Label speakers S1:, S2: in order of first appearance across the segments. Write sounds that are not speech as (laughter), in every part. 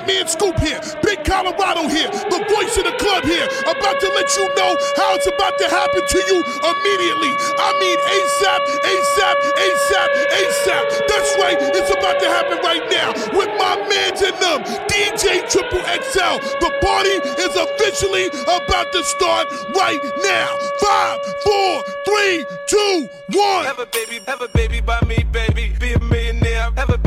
S1: Fat Man Scoop here, Big Colorado here, the voice of the club here, about to let you know how it's about to happen to you immediately. I mean ASAP, ASAP, ASAP, ASAP. That's right, it's about to happen right now with my mans in them, DJ Triple XL. The party is officially about to start right now. Five, four, three, two, one.
S2: Have a baby, have a baby by me, baby. Be a millionaire. Have a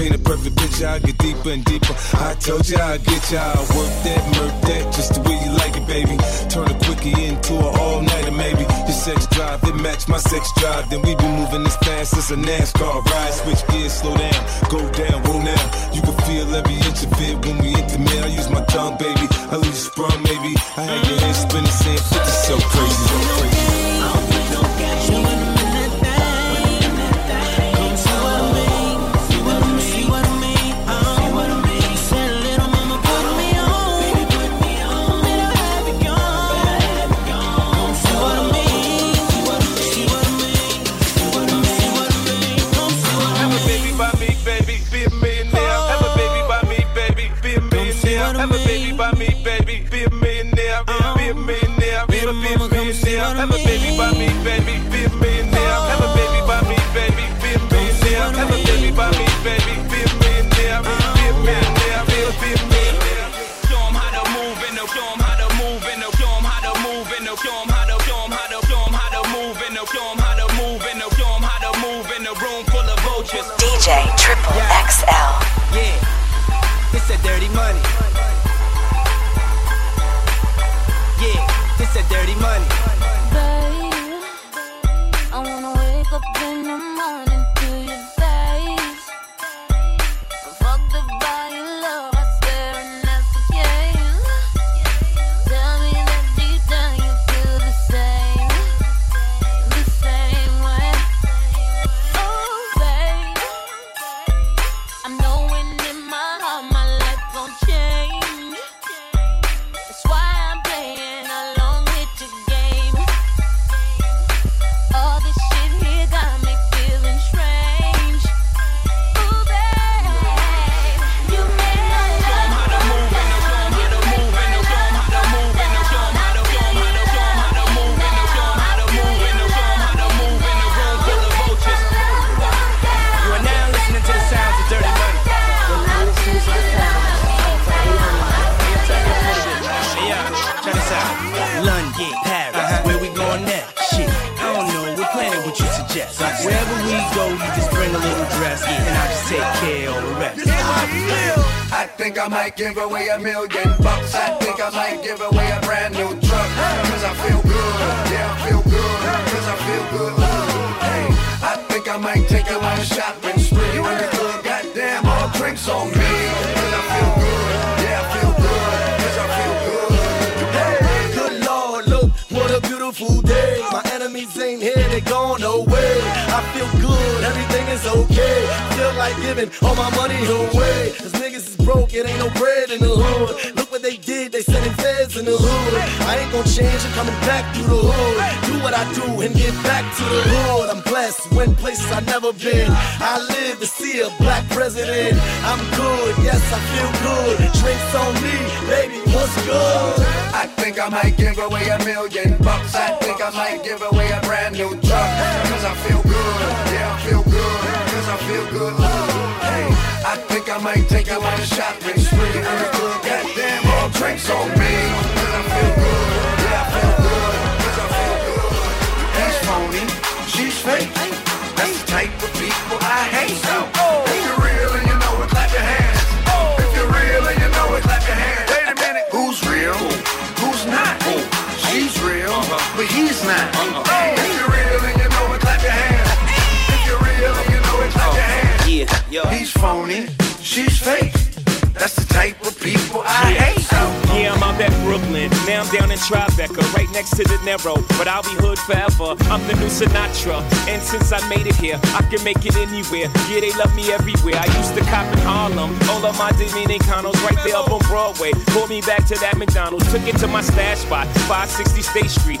S3: paint a perfect picture. I get deeper and deeper. I told you I'd get you. I work that, murk that, just the way you like it, baby. Turn a quickie into an all nighter, maybe. Your sex drive, it match my sex drive. Then we be moving this fast as a NASCAR ride. Switch gears, slow down, go down, roll now. You can feel every inch of it when we intimate. I use my tongue, baby. I leave you sprung, maybe. I had your head spinning, saying 50 so crazy, so crazy.
S4: Think I might give away a million bucks. I think I might give away a brand new truck. Cause I feel good. Yeah, I feel good. Cause I feel good. Hey, I think I might take you on a shopping spree. Club, goddamn, all drinks on me.
S5: They way. I feel good, everything is okay. Feel like giving all my money away. Cause niggas is broke, it ain't no bread in the hood. Look what they did, they sending feds in the hood. I ain't gonna change, I'm coming back through the hood. Do what I do and get back to the hood. I'm blessed, went places I've never been. I live to see a black president. I'm good, yes, I feel good. Drinks on me, baby, what's good?
S4: I think I might give away a million bucks. I think I might give away a brand new truck. Cause I feel good. Yeah, I feel good. Cause I feel good. Hey, I think I might take you on a shopping spree drinks on me. He's. She's if you're real and you know it, clap your hands. If you're real and you know it, clap your hands. Wait a minute. Who's real? Who's not? She's real, but he's not. If you're real and you know it, clap your hands. If you're real and you know it, clap your hands. He's phony. She's fake. That's the type of people I hate.
S3: Yeah, I'm out at Brooklyn. Now I'm down in Tribeca, right next to the Narrow. But I'll be hood forever. I'm the new Sinatra. And since I made it here, I can make it anywhere. Yeah, they love me everywhere. I used to cop in Harlem. All of my Dominicanos right there up on Broadway. Pulled me back to that McDonald's. Took it to my stash spot, 560 State Street.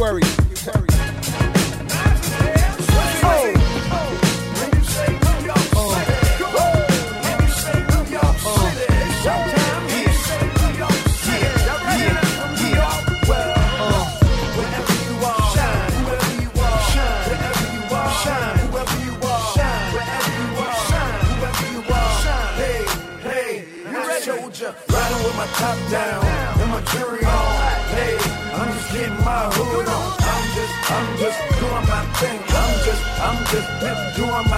S6: Get
S4: just, I'm just doing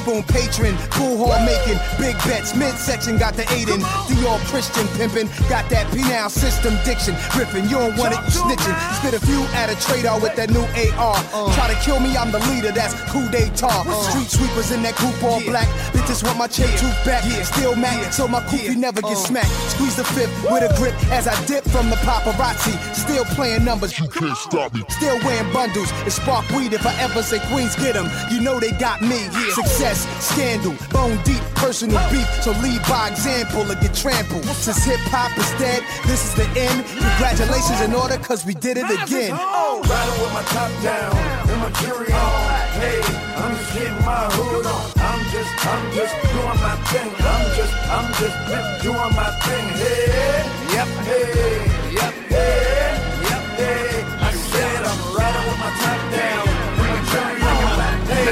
S7: night greasy spoon patron, pool hall making, big bets, midsection got the Aiden, Dior Christian pimping, got that penal system diction, ripping, you don't want it, you snitching, spit a few at a trader with that new AR, uh. try to kill me, I'm the leader, that's coup d'etat, uh. street sweepers in that coupe all black, bitches want my chain tooth back, still mad, so my koofy never gets uh. smacked, squeeze the fifth with a grip as I dip from the paparazzi, still playing numbers, you can't stop me, still wearing bundles, it's spark weed if I ever say Queens get 'em. you know they got me, success, scandal, bone deep, personal beef, so lead by example or get trampled, since hip hop is dead, this is the end, congratulations in order, cause we did it again.
S4: Riding with my top down and my jury on. Hey, I'm just getting my hood on. I'm just, I'm just doing my thing. I'm just, I'm just doing my thing. Hey, yep, hey, yep, hey,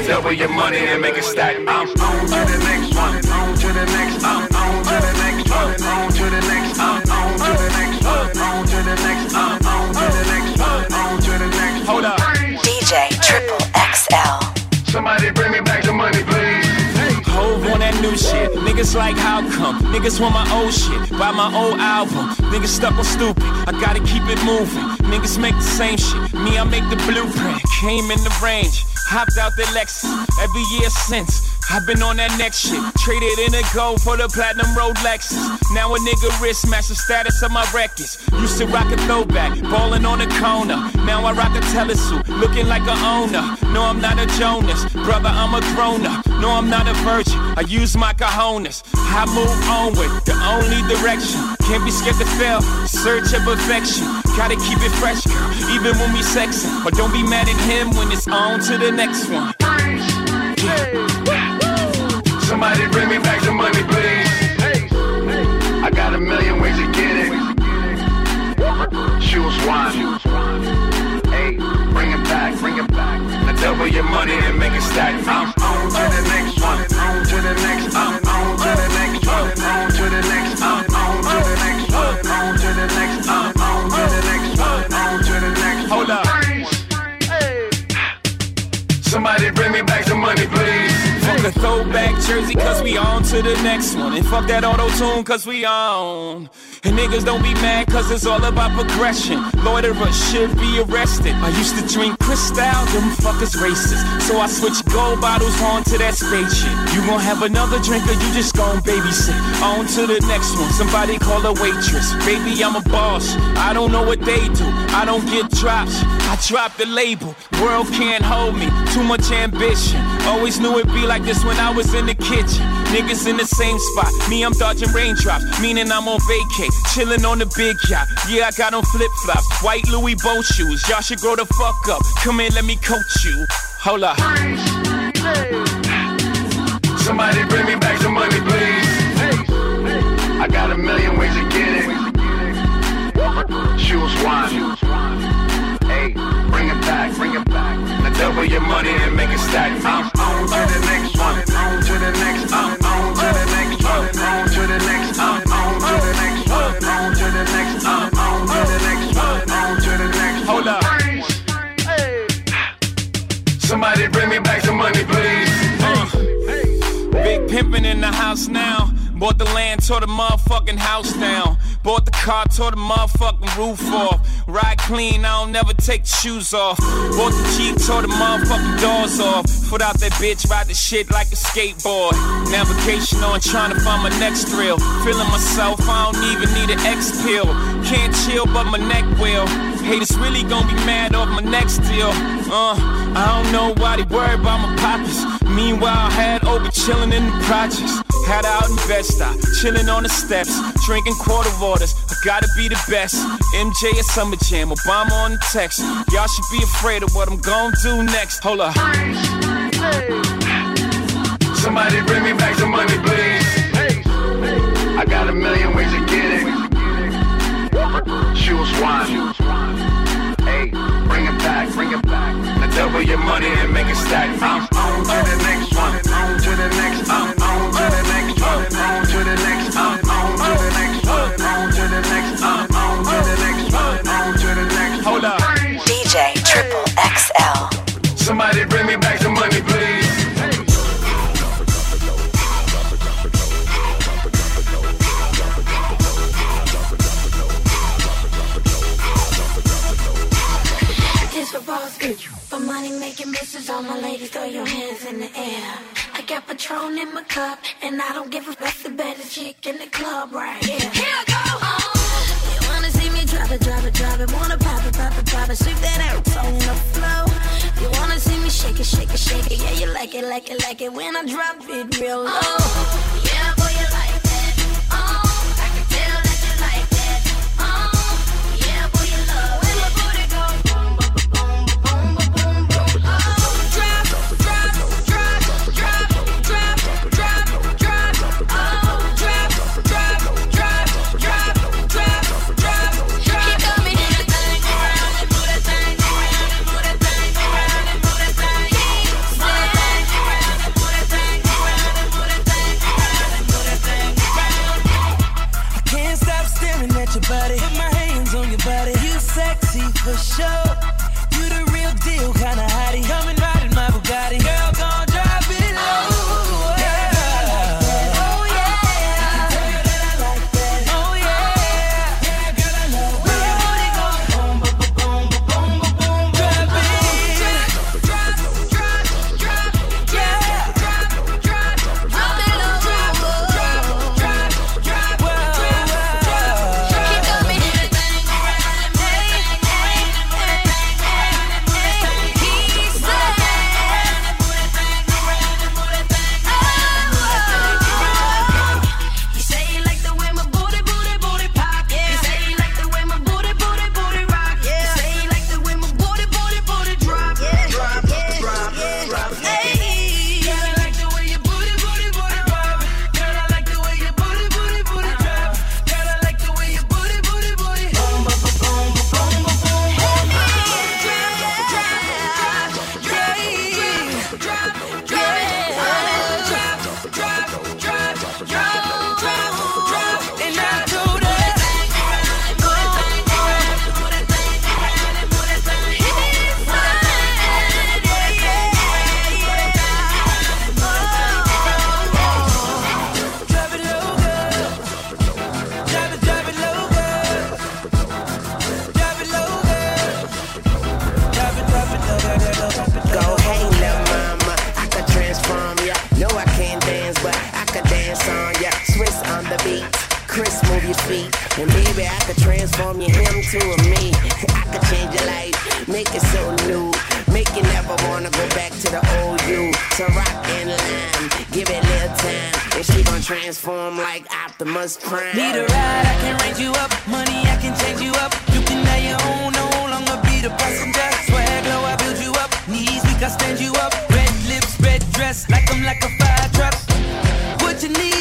S8: Double your money and make it stack. I'm on to the next one. On to the next. I'm on to the next one. On to the next. I'm on to the next one. On to the next. I'm on to the next one. On to the next. Hold up.
S9: DJ Triple XL.
S8: Somebody bring me back the money, please.
S3: Hove on that new shit. Niggas like how come? Niggas want my old shit. Buy my old album. Niggas stuck on stupid. I gotta keep it moving. Niggas make the same shit. Me, I make the blueprint. Came in the range. Hopped out the Lexus. Every year since. I've been on that next shit. Traded in a gold for the platinum road Lexus. Now a nigga wrist match the status of my records. Used to rock a throwback, ballin' on a corner. Now I rock a telesuit, looking like a owner. No, I'm not a Jonas, brother, I'm a grown up. No, I'm not a virgin. I use my cojones. I move onward, the only direction. Can't be scared to fail. Search of perfection. Gotta keep it fresh, girl, even when we sexin'. But don't be mad at him when it's on to the next one.
S8: Somebody bring me back the money, please. And
S3: fuck that auto tune, cause we on. And niggas don't be mad, cause it's all about progression. Loiterers should be arrested. I used to drink Cristal, them fuckers racist. So I switch gold bottles on to that spaceship. You gon' have another drink, or you just gon' babysit. On to the next one, somebody call a waitress. Baby, I'm a boss. I don't know what they do. I don't get drops. I drop the label. World can't hold me. Too much ambition. Always knew it'd be like this when I was in the kitchen. Niggas in the same spot. Me, I'm dodging raindrops. Meaning I'm on vacay. Chilling on the big yacht. Yeah, I got on flip flops. White Louis boat shoes. Y'all should grow the fuck up. Come in, let me coach you. Hold up.
S8: Somebody bring me back some money, please. I got a million ways to get it. Choose one. Hey, bring it back, bring it back. Now double your money and make it stack. I'm on to the next one. On to the next. I'm
S3: land, tore the motherfucking house down. Bought the car, tore the motherfucking roof off. Ride clean, I don't never take the shoes off. Bought the Jeep, tore the motherfucking doors off. Put out that bitch, ride the shit like a skateboard. Navigation on, trying to find my next thrill. Feeling myself, I don't even need an X pill. Can't chill, but my neck will. Haters really gonna be mad off my next deal. Uh, I don't know why they worry about my pockets. Meanwhile, I had over chilling in the projects. Had out in Bed-Stuy, chillin' on the steps, drinking quarter waters. I gotta be the best. MJ at Summer Jam, Obama on the text. Y'all should be afraid of what I'm gonna do next. Hold up.
S8: Somebody bring me back the money, please. I got a million ways to get it. Choose one. Hey, bring it back, bring it back. Now double your money and make it stack. I'm on to the next one. On to the next. I'm Somebody bring me back the money, please.
S10: For boss bitch. For money making bitches, all my ladies, throw your hands in the air. I got Patron in my cup, and I don't give a fuck the baddest chick in the club right here. Here I go. Oh, you wanna see me drop it, drop it, drop it? Wanna pop it, pop it, pop it? Sweep that ass on the floor. You wanna see me shake it, shake it, shake it? Yeah, you like it, like it, like it when I drop it real low. Yeah,
S2: Need a ride, I can range you up. Money, I can change you up. You can have your own, no longer be the passenger. Swag low, I build you up. Knees weak, I stand you up. Red lips, red dress, like I'm like a fire truck. What you need,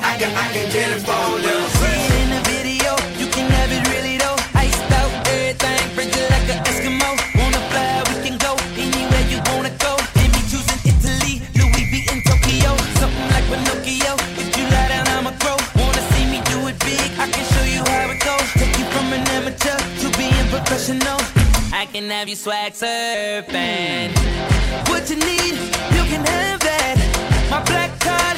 S2: I can, I can
S4: get it for you.
S2: See it in the video, you can have it really though. Iced out, everything, like an Eskimo. Wanna fly, we can go anywhere you wanna go. Choosing Italy, Louis V in Tokyo. Something like Pinocchio. If you lie down, I'ma grow. Wanna see me do it big? I can show you how it goes. Take you from an amateur to being professional. I can have you swag surfing. What you need, you can have that. My black card,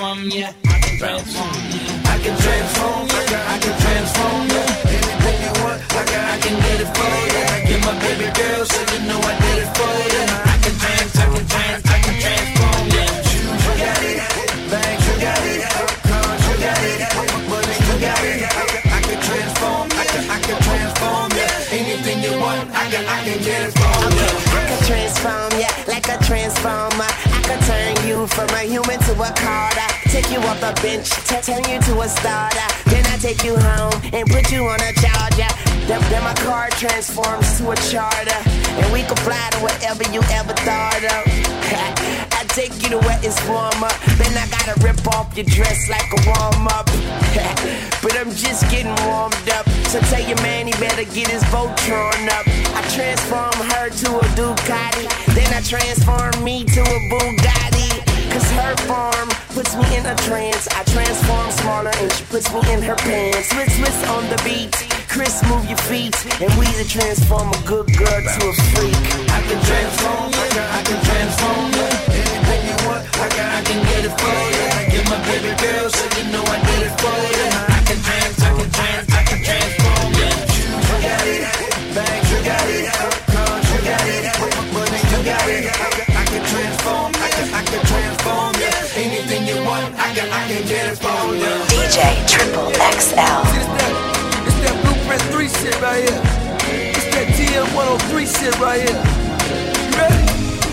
S2: can transform you, I can transform you.
S4: I can transform, I can, I can transform you. Anything you want, I can, I can get it for you. Get my baby girl, so you know I did it for you. I can trans, I can trans, I can transform you. Shoes, you got it. Bags, you got it. Cars, you got it. Money, you got it. I can, transform, I can, I can transform you. Anything you want, I can, I can get it for you.
S11: I can transform ya like a transformer. I turn you from a human to a carter. Take you off the bench, turn you to a starter. Then I take you home and put you on a charger. Then, then my car transforms to a charter. And we can fly to wherever you ever thought of. (laughs) Take you to where it's warmer. Then I gotta rip off your dress like a warm up. (laughs) but I'm just getting warmed up. So tell your man he better get his Voltron up. I transform her to a Ducati. Then I transform me to a Bugatti. Cause her form puts me in a trance. I transform smaller and she puts me in her pants. Swiss, Swiss on the beat. Chris, move your feet. And we to transform a good girl to a freak.
S4: I can transform,
S6: right here. You ready?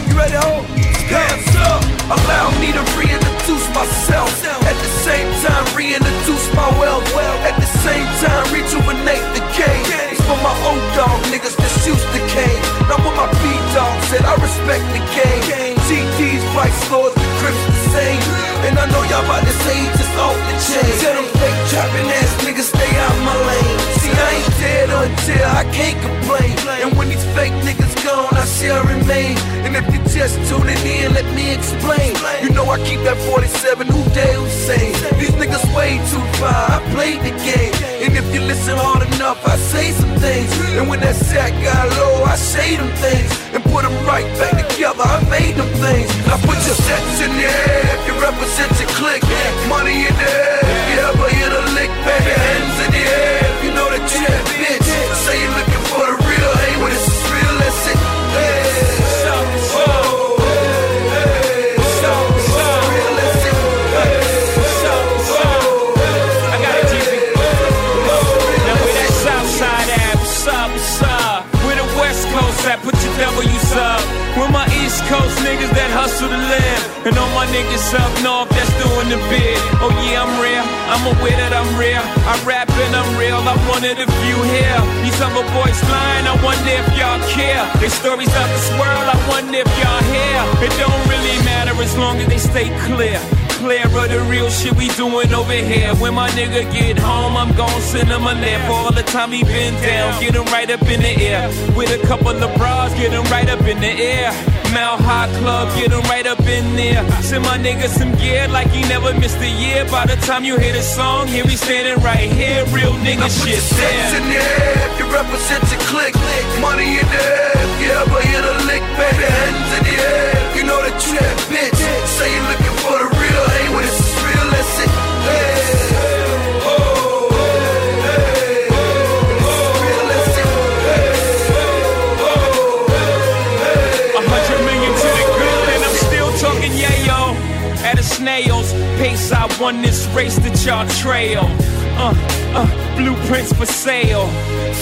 S6: You ready, ho? Hands up. Allow me to reintroduce myself. At the same time, reintroduce my wealth. At the same time, rejuvenate the game. It's for my old dog niggas that's used to cane. Now with my beat dog said I respect the game. GT's, Vice Lords, the Crips the same. And I know y'all about to say he just off the chain. Tell them fake trapping ass niggas stay out my lane. See, I ain't dead until I can't complain. And if you just tuning in, let me explain. You know I keep that 47 who day Hussein. These niggas way too far, I played the game. And if you listen hard enough, I say some things. And when that sack got low, I say them things. And put them right back together, I made them things. I put your sets in the air if you represent your click. Money in the air if you ever hit a lick, baby. Hands in the air if you know that you that bitch. Say you're looking
S3: my niggas up north that's doing the bid. Oh yeah, I'm real. I'm aware that I'm real. I rap and I'm real. I'm one of the few here. These other boys lying. I wonder if y'all care. Their stories out this swirl. I wonder if y'all hear. It don't really matter as long as they stay clear. Clear of the real shit we doing over here. When my nigga get home, I'm gon' send him a laugh. For all the time he been down, get him right up in the air. With a couple of bras, get him right up in the air. Mount High Club, get him right up in there. Send my nigga some gear like he never missed a year. By the time you hear the song, here he standing right here. Real nigga shit
S6: Sex in the air, if you represent your clique. Money in the air, if you ever hit a lick, baby, hands in the air. You know the trap, bitch. Say you looking for the real, hey, when it's real.
S3: At a snail's pace, I won this race that y'all trail. Uh, uh, blueprints for sale.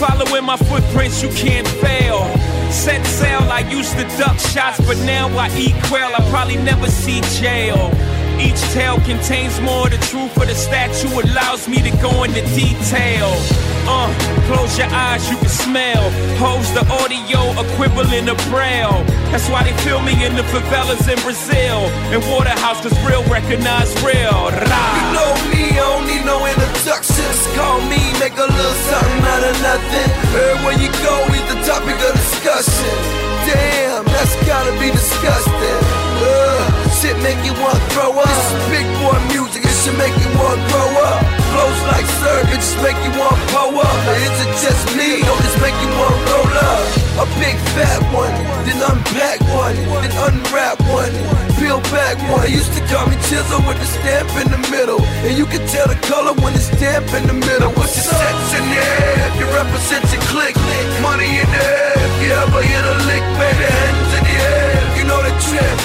S3: Following my footprints, you can't fail. Set sail, I used to duck shots, but now I eat quail. I probably never see jail. Each tale contains more. of The truth of the statue allows me to go into detail. Uh, close your eyes, you can smell. Holds the audio equivalent of braille. That's why they feel me in the favelas in Brazil. And Waterhouse, cause real recognize real.
S6: You know me, I don't need no introductions. Call me, make a little something out of nothing. Everywhere you go, he's the topic of discussion. Damn, that's gotta be disgusting. Shit make you want to throw up. This is big boy music, it should make you want to grow up. Flows like syrup, it just make you want to pull up. Or is it just me? Don't just make you want to roll up. A big fat one, then unpack one, then unwrap one, peel back one. They used to call me Chisel with the stamp in the middle, and you can tell the color when it's stamp in the middle. What's your sex in the air? If you represent your clique, money in the air. If you ever hit a lick, baby, hands in the air. You know the trap,